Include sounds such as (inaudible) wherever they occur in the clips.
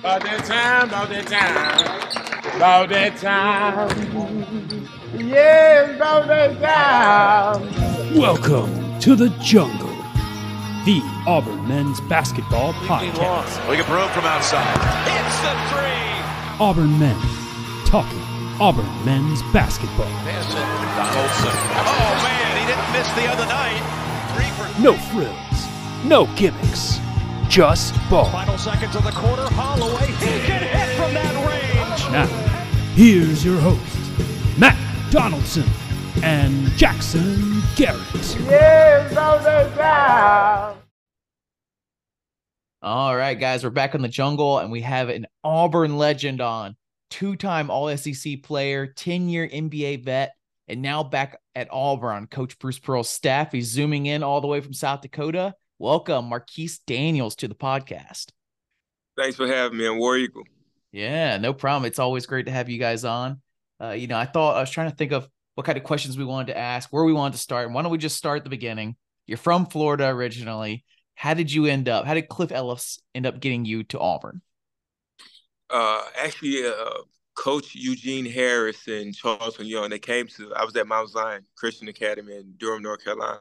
About that time, about that time, about that time. Yeah, about that time. Welcome to the jungle, the Auburn men's basketball podcast. Look at Broome from outside. Hits the three. Auburn men talking Auburn men's basketball. Donaldson. Oh man, he didn't miss the other night. Three for No frills, no gimmicks, just ball. final seconds of the quarter. Holloway, he can hit from that range. Now, here's your host, Matt Donaldson and Jackson Garrett. Yeah, about that time. All right, guys, we're back in the jungle and we have an Auburn legend on, two time All SEC player, 10 year NBA vet, and now back at Auburn, Coach Bruce Pearl's staff. He's zooming in all the way from South Dakota. Welcome, Marquis Daniels, to the podcast. Thanks for having me on War Eagle. Yeah, no problem. It's always great to have you guys on. Uh, you know, I thought I was trying to think of what kind of questions we wanted to ask, where we wanted to start. And why don't we just start at the beginning? You're from Florida originally. How did you end up? How did Cliff Ellis end up getting you to Auburn? Uh, actually, uh, Coach Eugene Harris and Charlton Young, they came to, I was at Mount Zion Christian Academy in Durham, North Carolina.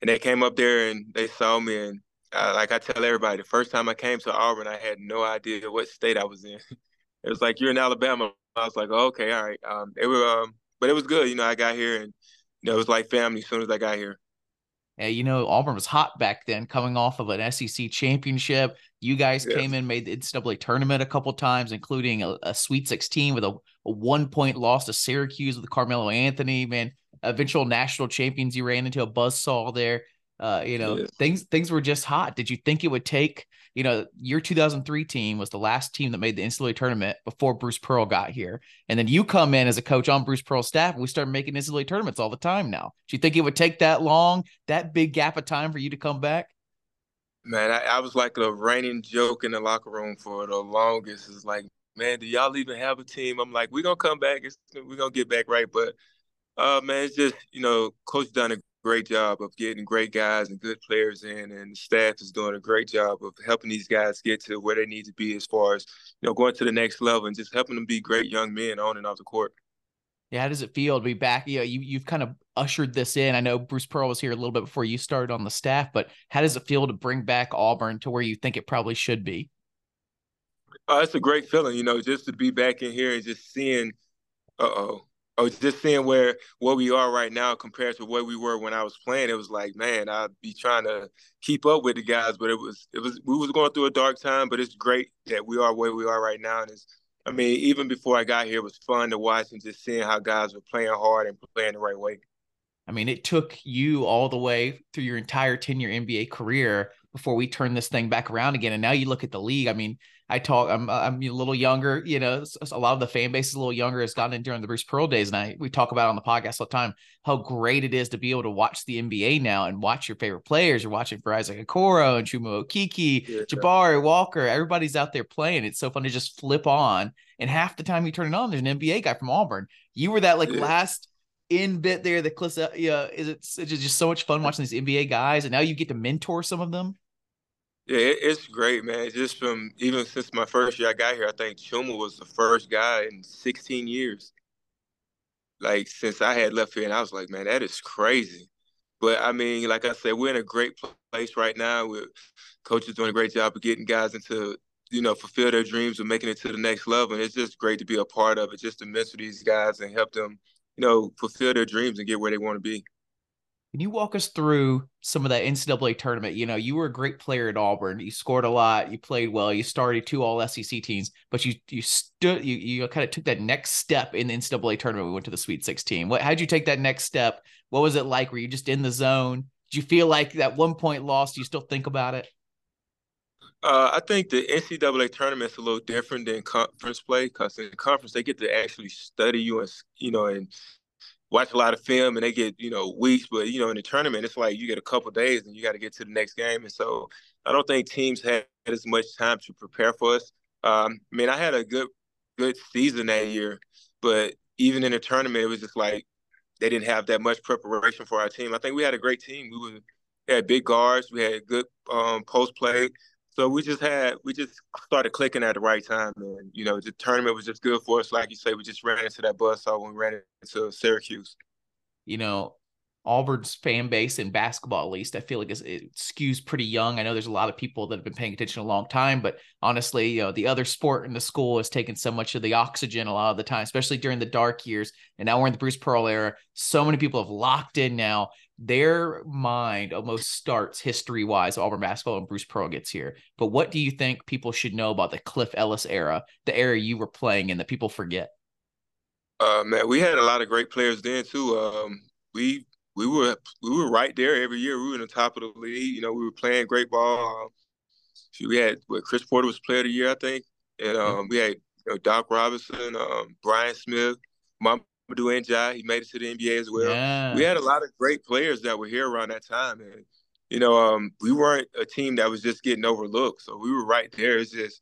And they came up there and they saw me. And uh, like I tell everybody, the first time I came to Auburn, I had no idea what state I was in. (laughs) it was like, you're in Alabama. I was like, oh, okay, all right. Um, it was, um, but it was good. You know, I got here and you know, it was like family as soon as I got here. Yeah, you know, Auburn was hot back then, coming off of an SEC championship. You guys came in, made the NCAA tournament a couple times, including a, a Sweet 16 with a, a one point loss to Syracuse with Carmelo Anthony. Man, eventual national champions. You ran into a buzz saw there. Uh, you know, things things were just hot. Did you think it would take? You know, your 2003 team was the last team that made the NCAA tournament before Bruce Pearl got here, and then you come in as a coach on Bruce Pearl's staff, and we started making NCAA tournaments all the time now. Do you think it would take that long, that big gap of time for you to come back? Man, I, I was like a reigning joke in the locker room for the longest. It's like, man, do y'all even have a team? I'm like, we're gonna come back. It's, we're gonna get back right. But uh man, it's just, you know, coach done a great job of getting great guys and good players in and the staff is doing a great job of helping these guys get to where they need to be as far as, you know, going to the next level and just helping them be great young men on and off the court. Yeah, how does it feel to be back? You know, you you've kind of ushered this in. I know Bruce Pearl was here a little bit before you started on the staff, but how does it feel to bring back Auburn to where you think it probably should be? Oh, it's a great feeling, you know, just to be back in here and just seeing, uh oh, oh, just seeing where where we are right now compared to where we were when I was playing. It was like, man, I'd be trying to keep up with the guys, but it was it was we was going through a dark time. But it's great that we are where we are right now, and it's. I mean, even before I got here, it was fun to watch and just seeing how guys were playing hard and playing the right way. I mean, it took you all the way through your entire 10 year NBA career before we turn this thing back around again. And now you look at the league. I mean, I talk, I'm, uh, I'm a little younger, you know, a lot of the fan base is a little younger, has gotten in during the Bruce Pearl days. And I, we talk about on the podcast all the time how great it is to be able to watch the NBA now and watch your favorite players. You're watching for Isaac Okoro and Chuma Okeke, Yeah. Jabari Walker. Everybody's out there playing. It's so fun to just flip on. And half the time you turn it on, there's an NBA guy from Auburn. You were that like Yeah. last in bit there that uh, yeah, is it it's just so much fun watching these NBA guys, and now you get to mentor some of them. Yeah, it, it's great, man. Just from even since my first year I got here, I think Chuma was the first guy in 16 years. Like since I had left here, and I was like, man, that is crazy. But I mean, like I said, we're in a great place right now. We're coach is doing a great job of getting guys into, you know, fulfill their dreams of making it to the next level. And it's just great to be a part of it, just to mentor these guys and help them, you know, fulfill their dreams and get where they want to be. Can you walk us through some of that NCAA tournament? You know, you were a great player at Auburn. You scored a lot. You played well. You started two All SEC teams, but you you stood you you kind of took that next step in the NCAA tournament. We went to the Sweet Sixteen. What? How'd you take that next step? What was it like? Were you just in the zone? Did you feel like that one point loss? Do you still think about it? Uh, I think the NCAA tournament's a little different than conference play because in conference they get to actually study you and you know and watch a lot of film and they get you know weeks, but you know in the tournament it's like you get a couple days and you got to get to the next game, and so I don't think teams had as much time to prepare for us. Um, I mean, I had a good good season that year, but even in the tournament, it was just like they didn't have that much preparation for our team. I think we had a great team. We were we had big guards, we had good um, post play So we just had we just started clicking at the right time, and you know the tournament was just good for us. Like you say, we just ran into that buzzsaw when we ran into Syracuse. You know, Auburn's fan base in basketball, at least, I feel like it skews pretty young. I know there's a lot of people that have been paying attention a long time, but honestly, you know, the other sport in the school has taken so much of the oxygen a lot of the time, especially during the dark years. And now we're in the Bruce Pearl era. So many people have locked in now. Their mind almost starts history wise, Auburn basketball, and Bruce Pearl gets here. But what do you think people should know about the Cliff Ellis era, the era you were playing in that people forget? Uh, man, we had a lot of great players then too. Um, we we were we were right there every year. We were in the top of the league. You know, we were playing great ball. Um, we had what Chris Porter was player of the year, I think, and um, we had you know, Doc Robinson, um, Brian Smith, Mamadou Ndiaye. He made it to the NBA as well. Yeah. We had a lot of great players that were here around that time, and you know, um, we weren't a team that was just getting overlooked. So we were right there. It's just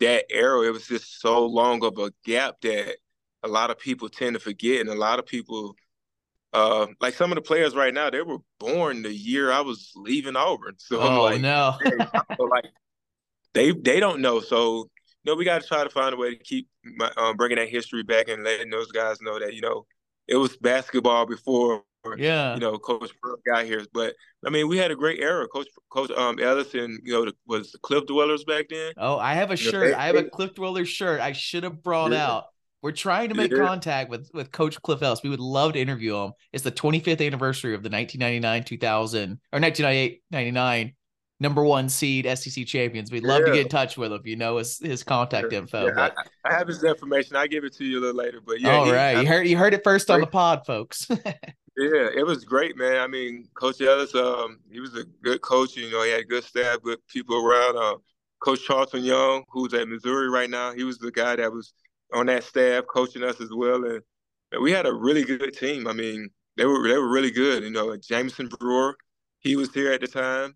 that era. It was just so long of a gap that a lot of people tend to forget, and a lot of people uh, like some of the players right now, they were born the year I was leaving Auburn. (laughs) So oh like, no, (laughs) so like they they don't know. So know, we got to try to find a way to keep my, um, bringing that history back and letting those guys know that you know it was basketball before. Yeah, you know, Coach got here, but I mean, we had a great era. Coach Coach um Ellison, you know, was the Cliff Dwellers back then. Oh, I have a you shirt. Know, they, I have a Cliff Dwellers shirt. I should have brought yeah. out. We're trying to make yeah. contact with with Coach Cliff Ellis. We would love to interview him. It's the 25th anniversary of the 1999 2000 or 1998 99 number one seed SEC champions. We'd love yeah. to get in touch with him. You know his his contact yeah. info. but I, I, have his information. I give it to you a little later. But yeah, all he, right, you heard you heard it first on the pod, folks. (laughs) yeah, it was great, man. I mean, Coach Ellis, um, he was a good coach. You know, he had good staff, good people around. Uh, coach Charlton Young, who's at Missouri right now, he was the guy that was on that staff coaching us as well, and, and we had a really good team. I mean, they were they were really good. You know, Jamison Brewer, he was here at the time.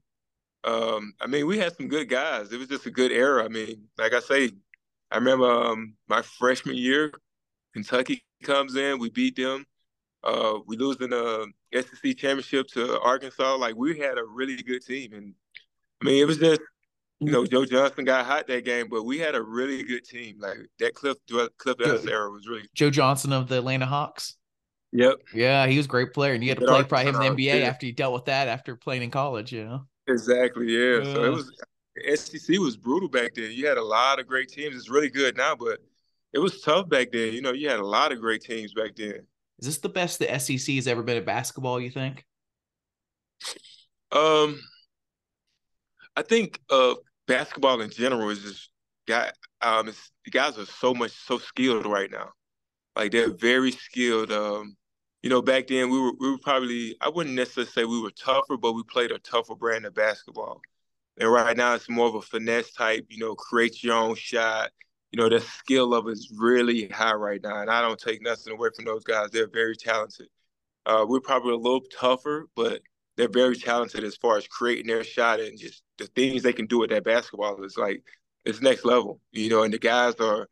Um, I mean, we had some good guys. It was just a good era. I mean, like I say, I remember um, my freshman year, Kentucky comes in, we beat them. Uh, we lose in the SEC championship to Arkansas. Like we had a really good team, and I mean, it was just you know, Joe Johnson got hot that game, but we had a really good team. Like that Cliff Cliff Ellis era was really Joe Johnson of the Atlanta Hawks. Yep. Yeah, he was a great player, and you had to play probably him in the NBA after he dealt with that after playing in college. You know. Exactly. Yeah. So it was SEC was brutal back then. You had a lot of great teams. It's really good now, but it was tough back then. You know, you had a lot of great teams back then. Is this the best the SEC has ever been at basketball? You think? Um, I think uh, basketball in general is just got um the guys are so much so skilled right now. Like they're very skilled. Um, you know, back then we were we were probably I wouldn't necessarily say we were tougher, but we played a tougher brand of basketball. And right now it's more of a finesse type, you know, create your own shot. You know, the skill level is really high right now. And I don't take nothing away from those guys. They're very talented. Uh, we're probably a little tougher, but they're very talented as far as creating their shot and just the things they can do with that basketball is like it's next level, you know. And the guys are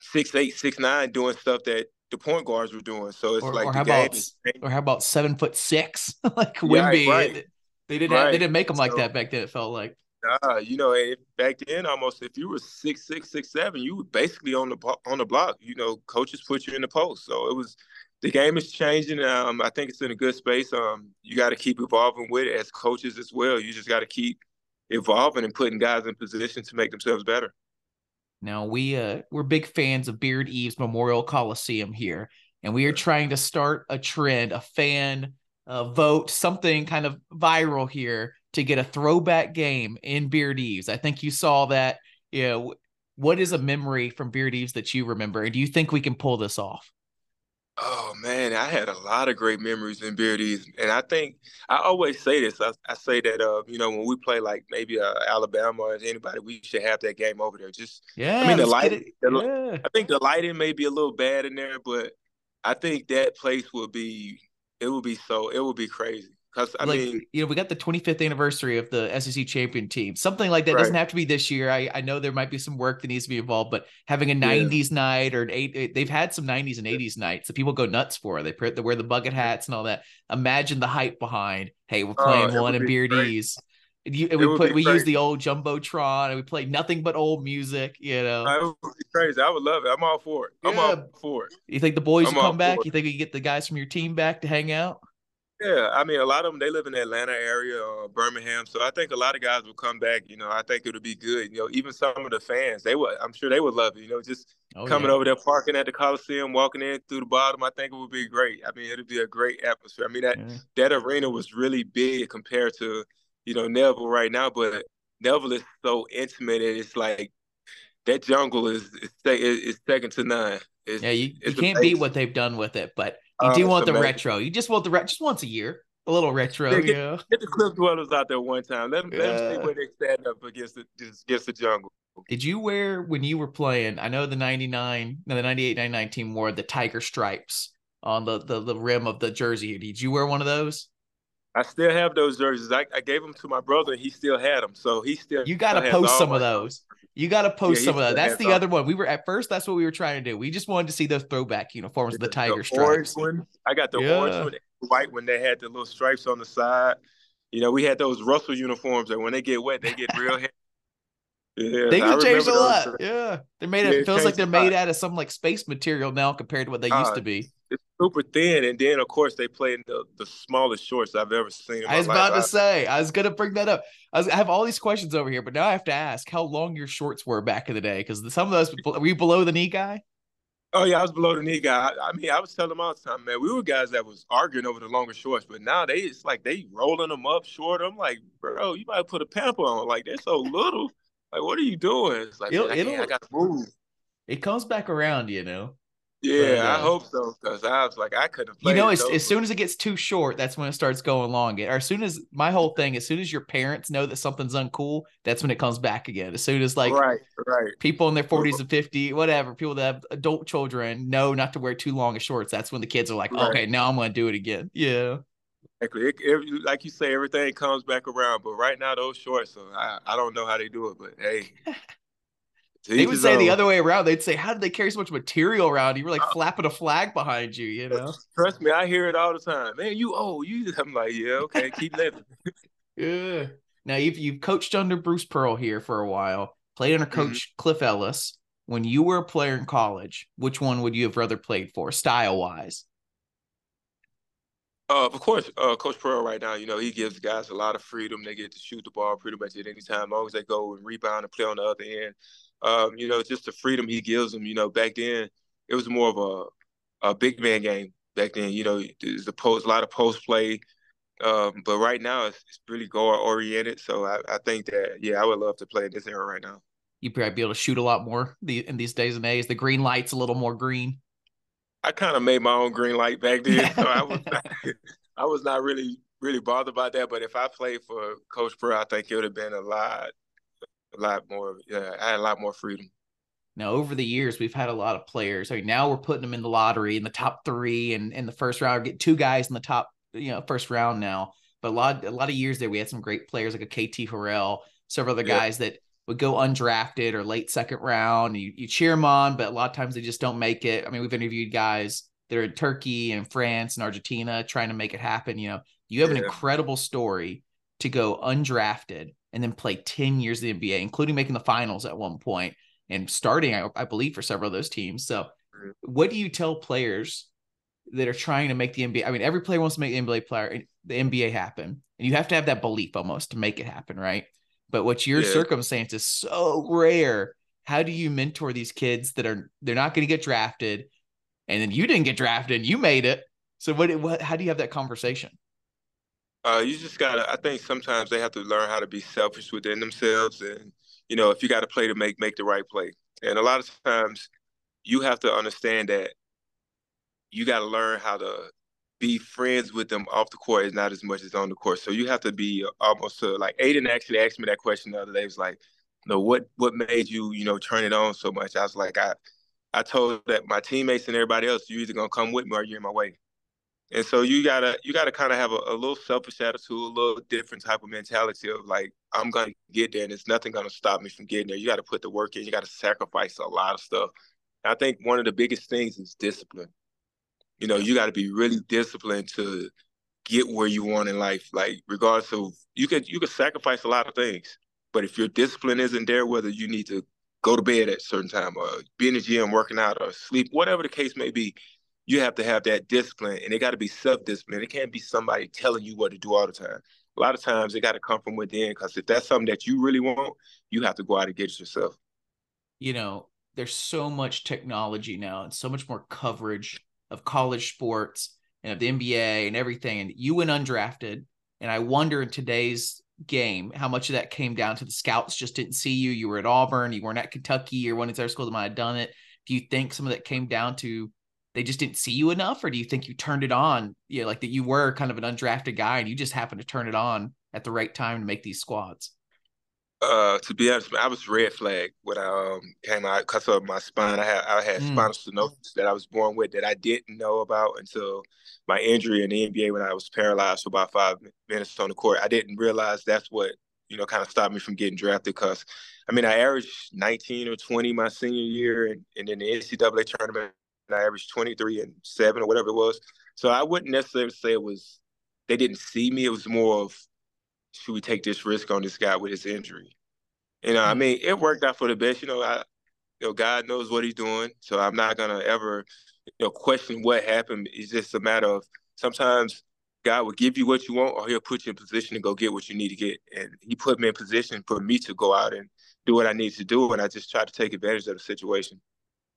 six eight, six nine, doing stuff that the point guards were doing. So it's or, like or how about is, or how about seven foot six, (laughs) like Wemby? Yeah, right. They didn't right. have, they didn't make them like so, that back then. It felt like. Nah, you know, back then almost if you were six six six seven, you were basically on the on the block. You know, coaches put you in the post, so it was the game is changing. Um, I think it's in a good space. Um, you got to keep evolving with it as coaches as well. You just got to keep evolving and putting guys in position to make themselves better. Now we uh we're big fans of Beard Eaves Memorial Coliseum here, and we are trying to start a trend, a fan uh, vote, something kind of viral here to get a throwback game in Beard Eaves. I think you saw that. You know, what is a memory from Beard Eaves that you remember, and do you think we can pull this off? Oh man, I had a lot of great memories in Beard Eaves, and I think I always say this. I, I say that uh, you know, when we play like maybe uh, Alabama or anybody, we should have that game over there. Just yeah, I mean the light. Yeah. I think the lighting may be a little bad in there, but I think that place will be it will be so it will be crazy. Because I like, mean, you know, we got the 25th anniversary of the SEC champion team. Something like that right. doesn't have to be this year. I, I know there might be some work that needs to be involved, but having a yeah. 90s night or an eight, eh, they've had some 90s and 80s nights that people go nuts for. They, they wear the bucket hats and all that. Imagine the hype behind. Hey, we're oh, playing oh, one in Beard Eaves. You, and we put we use the old jumbotron and we play nothing but old music. You know, I would be crazy. I would love it. I'm all for it. I'm Yeah. all for it. you think the boys I'm will come back? You think we can get the guys from your team back to hang out? Yeah, I mean, a lot of them they live in the Atlanta area, or Birmingham. So I think a lot of guys will come back. You know, I think it'll be good. You know, even some of the fans, they would. I'm sure they would love it. You know, just Oh, coming yeah. over there, parking at the Coliseum, walking in through the bottom. I think it would be great. I mean, it'll be a great atmosphere. I mean, that Yeah. that arena was really big compared to you know Neville right now, but Neville is so intimate. And it's like that jungle is is, is, is second to none. It's, Yeah, you, you can't beat what they've done with it, but you do oh, it's want the amazing. retro. You just want the re- just once a year, a little retro. Yeah, You know, Get the Cliff Dwellers out there one time. Let them, let them see where they stand up against the against the jungle. did you wear when you were playing? I know the '99, no, the '98, '99 team wore the tiger stripes on the, the the rim of the jersey. Did you wear one of those? I still have those jerseys. I, I gave them to my brother, he still had them. So he still You got to post some of those. You got to post he some of that. That's the other one. We were at first. That's what we were trying to do. We just wanted to see those throwback uniforms, of the tiger orange stripes. one. I got the Yeah. orange one, white one. They had the little stripes on the side. You know, we had those Russell uniforms that when they get wet, they get real (laughs) heavy. Yeah, Things have changed a lot. those. Yeah, they're made. Yeah, it feels like they're made out of some like space material now compared to what they used Uh, to be. Super thin, and then of course they play in the, the smallest shorts I've ever seen. I was life. about I- to say, I was gonna bring that up. I, was, I have all these questions over here, but now I have to ask how long your shorts were back in the day because some of those were you below the knee guy? Oh yeah, I was below the knee guy. I, I mean, I was telling them all the time, man. We were guys that was arguing over the longer shorts, but now they it's like they rolling them up short. I'm like, bro, you might put a pamper on. Like they're so little. Like, what are you doing? It's like, It'll- man, it'll- I got to move. It comes back around, you know. Yeah, But, uh, I hope so because I was like, I couldn't. You know, as, as soon as it gets too short, that's when it starts going long. Or as soon as my whole thing, as soon as your parents know that something's uncool, that's when it comes back again. As soon as like right, right. people in their 40s and 50 whatever people that have adult children know not to wear too long of shorts that's when the kids are like Right. okay now i'm going to do it again yeah Exactly. It, it, like you say, everything comes back around. But right now, those shorts, so I, I don't know how they do it. But hey, (laughs) they would say the other way around they'd say how did they carry so much material around you were like flapping a flag behind you you know (laughs) Trust me, I hear it all the time. Man, you old. You. I'm like, yeah, okay, keep living. (laughs) yeah now you've, you've coached under bruce pearl here for a while played under Mhm. coach cliff ellis when you were a player in college which one would you have rather played for style wise Uh, of course, uh, Coach Pearl right now, you know, he gives guys a lot of freedom. They get to shoot the ball pretty much at any time, as long as they go and rebound and play on the other end. Um, you know, just the freedom he gives them. You know, back then it was more of a a big man game. Back then, you know, there's a post, a lot of post play. Um, but right now it's, it's really guard oriented. So I, I think that yeah, I would love to play in this era right now. you'd probably be able to shoot a lot more the, in these days and days the green light's a little more green I kind of made my own green light back then, so I was (laughs) not, (laughs) I was not really really bothered about that. But if I played for Coach Pearl, I think it would have been a lot, a lot more. Yeah, I had a lot more freedom. Now, over the years, we've had a lot of players. I mean, now we're putting them in the lottery in the top three and in the first round. Get two guys in the top, you know, first round now. But a lot, a lot of years there, we had some great players like a KT Harrell, several other Yeah. guys that would go undrafted or late second round. You, you cheer them on, but a lot of times they just don't make it. I mean, we've interviewed guys that are in Turkey and France and Argentina trying to make it happen. You know, you have an incredible story to go undrafted and then play 10 years in the NBA, including making the finals at one point and starting, I, I believe, for several of those teams. So, Mhm. what do you tell players that are trying to make the NBA? I mean, every player wants to make the NBA player, the NBA happen, and you have to have that belief almost to make it happen, right? But what's your Yeah. circumstance is so rare. How do you mentor these kids that are they're not going to get drafted, and then you didn't get drafted, and you made it? So, what, what? How do you have that conversation? Uh, you just gotta. I think sometimes they have to learn how to be selfish within themselves, and you know, if you got to play to make make the right play, and a lot of times you have to understand that you got to learn how to be friends with them off the court is not as much as on the court. So you have to be almost like Aden actually asked me that question the other day. It was like, you know, what what made you you know turn it on so much? I was like, I I told that my teammates and everybody else, you're either gonna come with me or you're in my way. And so you gotta you gotta kind of have a, a little selfish attitude, a little different type of mentality of like I'm gonna get there, and there's nothing gonna stop me from getting there. You got to put the work in. You got to sacrifice a lot of stuff. I think one of the biggest things is discipline. You know, you got to be really disciplined to get where you want in life. Like regardless of you could you could sacrifice a lot of things, but if your discipline isn't there, whether you need to go to bed at a certain time or be in the gym working out or sleep, whatever the case may be, you have to have that discipline and it got to be self-discipline. It can't be somebody telling you what to do all the time. A lot of times it got to come from within because if that's something that you really want, you have to go out and get it yourself. You know, there's so much technology now and so much more coverage of college sports and of the NBA and everything. And you went undrafted. And I wonder in today's game how much of that came down to the scouts just didn't see you. You were at Auburn, you weren't at Kentucky, or one of these other schools that might have done it. Do you think some of that came down to they just didn't see you enough, or do you think you turned it on? Yeah, like that you were kind of an undrafted guy and you just happened to turn it on at the right time to make these squads? Uh, to be honest, I was red flag when I um, came out because of my spine. I had I had mm. spinal stenosis that I was born with that I didn't know about until my injury in the NBA when I was paralyzed for about five minutes on the court. I didn't realize that's what you know kind of stopped me from getting drafted. Because I mean, I averaged 19 or 20 my senior year, and, and in the NCAA tournament, I averaged 23 and seven or whatever it was. So I wouldn't necessarily say it was they didn't see me. It was more of should we take this risk on this guy with his injury? You know, I mm. mean, it worked out for the best. You know, I, you know, God knows what He's doing, so I'm not gonna ever, you know, question what happened. It's just a matter of sometimes God will give you what you want, or He'll put you in position to go get what you need to get. And He put me in position for me to go out and do what I need to do, and I just tried to take advantage of the situation.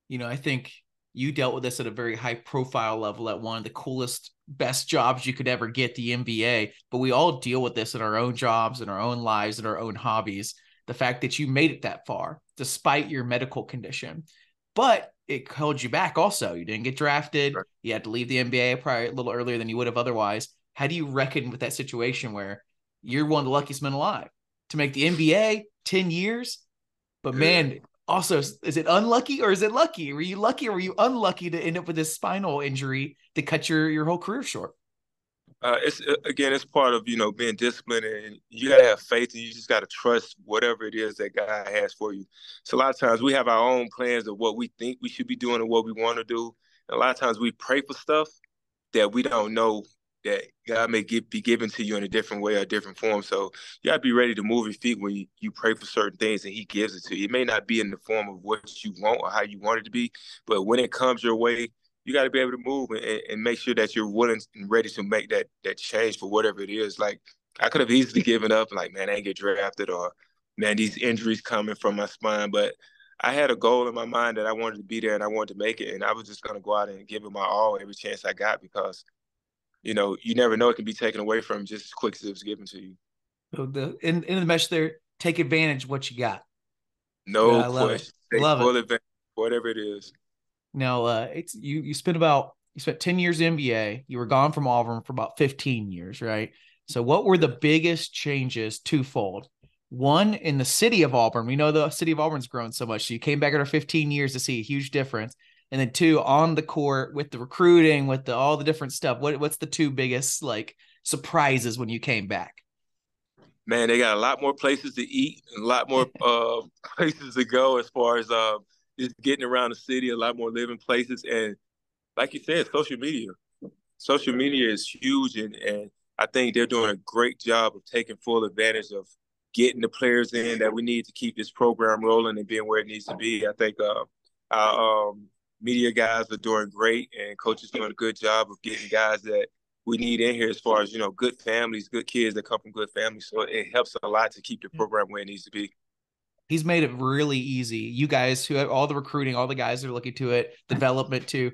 You know, I think you dealt with this at a very high profile level at one of the coolest best jobs you could ever get the NBA but we all deal with this in our own jobs in our own lives and our own hobbies the fact that you made it that far despite your medical condition. But it held you back also. You didn't get drafted. Right. you had to leave the NBA probably a little earlier than you would have otherwise. How do you reckon with that situation where you're one of the luckiest men alive? To make the NBA 10 years? But man also is it unlucky or is it lucky? Were you lucky or were you unlucky to end up with this spinal injury to cut your your whole career short? Uh, it's uh, again it's part of you know being disciplined and you gotta have faith and you just gotta trust whatever it is that god has for you. So a lot of times we have our own plans of what we think we should be doing and what we want to do. And a lot of times we pray for stuff that we don't know that God may give, be given to you in a different way or a different form. So you got to be ready to move your feet when you, you pray for certain things and He gives it to you. It may not be in the form of what you want or how you want it to be, but when it comes your way, you got to be able to move and, and make sure that you're willing and ready to make that that change for whatever it is. Like I could have easily given up, like man, I ain't get drafted, or man, these injuries coming from my spine, but I had a goal in my mind that I wanted to be there and I wanted to make it, and I was just gonna go out and give it my all every chance I got because you know, you never know it can be taken away from just as quick as it was given to you. So the in, in the mesh there, take advantage of what you got. No yeah, love question. It. Love full it. advantage, whatever it is. Now, uh, it's you. You spent about you spent ten years in NBA. You were gone from Auburn for about fifteen years, right? So, what were the biggest changes? Twofold. One in the city of Auburn. We know the city of Auburn's grown so much. So you came back after 15 years to see a huge difference and then two on the court with the recruiting with the all the different stuff what, what's the two biggest like surprises when you came back? Man they got a lot more places to eat a lot more (laughs) uh, places to go as far as uh, just getting around the city a lot more living places. And like you said social media. Social media is huge and, and i think they're doing a great job of taking full advantage of getting the players in that we need to keep this program rolling and being where it needs to be. I think uh, our um, media guys are doing great, and coaches doing a good job of getting guys that we need in here as far as you know, good families, good kids that come from good families. So it helps a lot to keep the mm-hmm. program where it needs to be. He's made it really easy. You guys who have all the recruiting, all the guys that are looking to it, development too.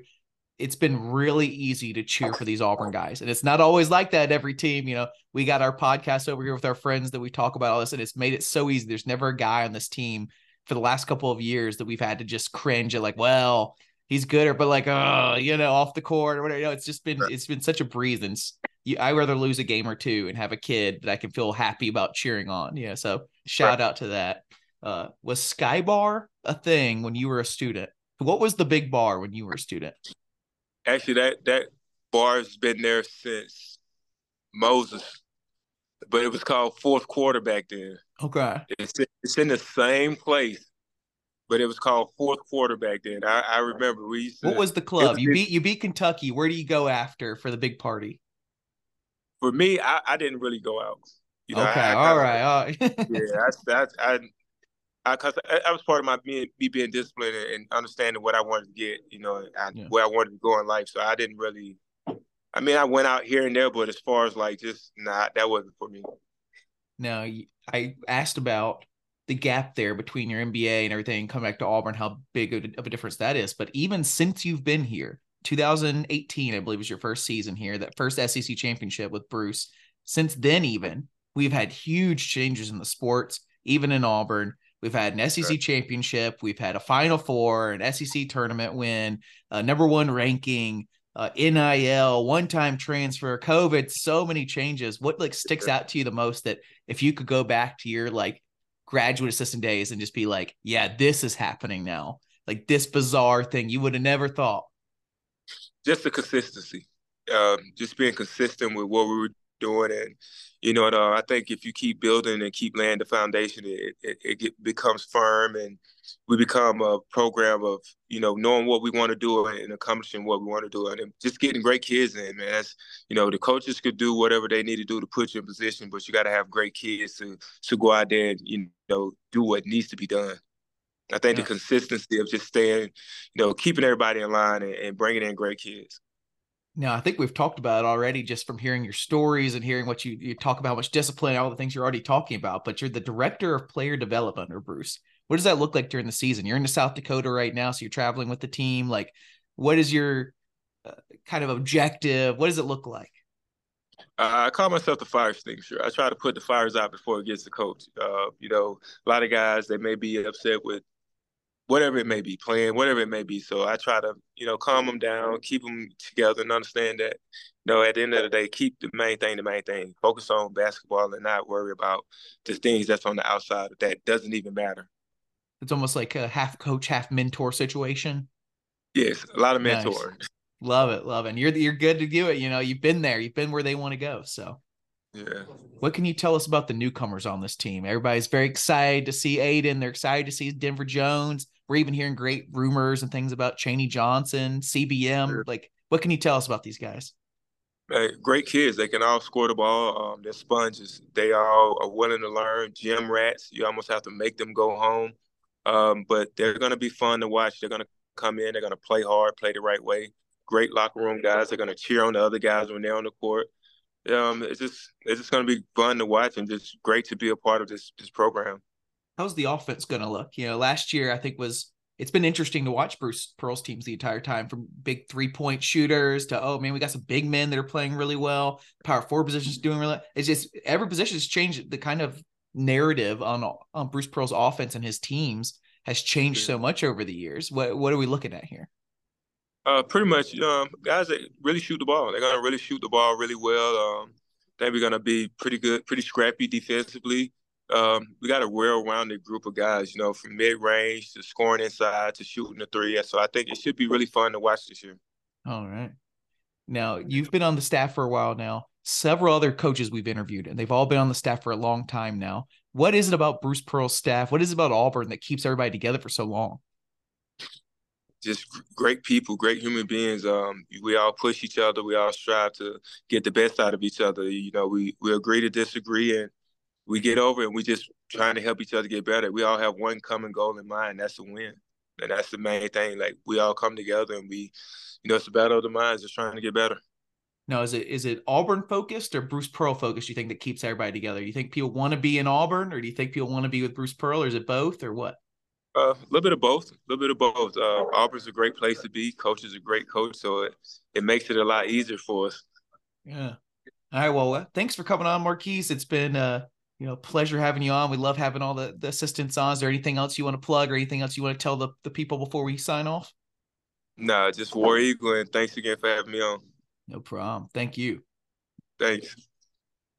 It's been really easy to cheer for these Auburn guys. And it's not always like that every team. You know, we got our podcast over here with our friends that we talk about all this, and it's made it so easy. There's never a guy on this team for the last couple of years that we've had to just cringe at like, well, he's good or but like oh you know off the court or whatever you know it's just been it's been such a breeze and you, I rather lose a game or two and have a kid that I can feel happy about cheering on. Yeah, so shout right. out to that. Uh, was Sky Bar a thing when you were a student? What was the big bar when you were a student? Actually, that that bar's been there since Moses, but it was called Fourth Quarter back then. Okay, it's it's in the same place but it was called fourth quarter back then. I, I remember we. To, what was the club? Was, you beat you beat Kentucky. Where do you go after for the big party? for me, I, I didn't really go out. You know, okay, I, I all right, all right. (laughs) yeah, that's that's I, I, cause I, I, was part of my being me being disciplined and understanding what I wanted to get, you know, and yeah. where I wanted to go in life. So I didn't really. I mean, I went out here and there, but as far as like just not, that wasn't for me. Now, I asked about the gap there between your NBA and everything, come back to Auburn, how big of a difference that is. But even since you've been here, 2018, I believe was your first season here, that first SEC championship with Bruce. Since then, even we've had huge changes in the sports, even in Auburn. We've had an SEC right. championship, we've had a Final Four, an SEC tournament win, a number one ranking, uh, NIL, one-time transfer, COVID, so many changes. What like sticks out to you the most that if you could go back to your like graduate assistant days and just be like, yeah, this is happening now, like this bizarre thing you would have never thought. Just the consistency, um, just being consistent with what we were doing, and you know, uh, I think if you keep building and keep laying the foundation, it it, it get, becomes firm, and we become a program of you know knowing what we want to do and accomplishing what we want to do, and just getting great kids in, man. That's you know the coaches could do whatever they need to do to put you in position, but you got to have great kids to to go out there and you know do what needs to be done. I think yeah. the consistency of just staying, you know, keeping everybody in line and, and bringing in great kids. Now, I think we've talked about it already just from hearing your stories and hearing what you, you talk about, how much discipline, all the things you're already talking about. But you're the director of player development, or Bruce. What does that look like during the season? You're in South Dakota right now, so you're traveling with the team. Like, what is your uh, kind of objective? What does it look like? Uh, I call myself the fire extinguisher. I try to put the fires out before it gets to coach. Uh, you know, a lot of guys they may be upset with whatever it may be, playing, whatever it may be. So I try to, you know, calm them down, keep them together, and understand that, you know, at the end of the day, keep the main thing the main thing. Focus on basketball and not worry about the things that's on the outside that doesn't even matter. It's almost like a half coach, half mentor situation. Yes, a lot of mentoring. Nice. Love it, love it. And you're you're good to do it. You know, you've been there, you've been where they want to go. So yeah. What can you tell us about the newcomers on this team? Everybody's very excited to see Aden. They're excited to see Denver Jones. We're even hearing great rumors and things about Chaney Johnson, CBM. Sure. Like, what can you tell us about these guys? Hey, great kids. They can all score the ball. Um, they're sponges. They all are willing to learn. Gym rats. You almost have to make them go home. Um, but they're going to be fun to watch. They're going to come in. They're going to play hard, play the right way. Great locker room guys. They're going to cheer on the other guys when they're on the court um, it's just it's just going to be fun to watch and just great to be a part of this this program. How's the offense going to look? You know, last year I think was it's been interesting to watch Bruce Pearl's teams the entire time from big three point shooters to oh man we got some big men that are playing really well. Power four positions doing really. It's just every position has changed. The kind of narrative on on Bruce Pearl's offense and his teams has changed so much over the years. What what are we looking at here? Uh, pretty much, um, guys that really shoot the ball. They're gonna really shoot the ball really well. Um, we're gonna be pretty good, pretty scrappy defensively. Um, we got a well-rounded group of guys, you know, from mid-range to scoring inside to shooting the three. So I think it should be really fun to watch this year. All right. Now you've been on the staff for a while now. Several other coaches we've interviewed, and they've all been on the staff for a long time now. What is it about Bruce Pearl's staff? What is it about Auburn that keeps everybody together for so long? just great people, great human beings. Um, we all push each other. We all strive to get the best out of each other. You know, we we agree to disagree, and we get over, it and we just trying to help each other get better. We all have one common goal in mind. That's to win, and that's the main thing. Like we all come together, and we, you know, it's a battle of the minds, just trying to get better. Now, is it is it Auburn focused or Bruce Pearl focused? You think that keeps everybody together? You think people want to be in Auburn, or do you think people want to be with Bruce Pearl, or is it both, or what? Uh, a little bit of both. A little bit of both. Uh, Auburn's a great place to be. Coach is a great coach, so it it makes it a lot easier for us. Yeah. All right. Well, uh, thanks for coming on, Marquis. It's been uh, you know, pleasure having you on. We love having all the the assistants on. Is there anything else you want to plug or anything else you want to tell the the people before we sign off? Nah, just War Eagle, and thanks again for having me on. No problem. Thank you. Thanks.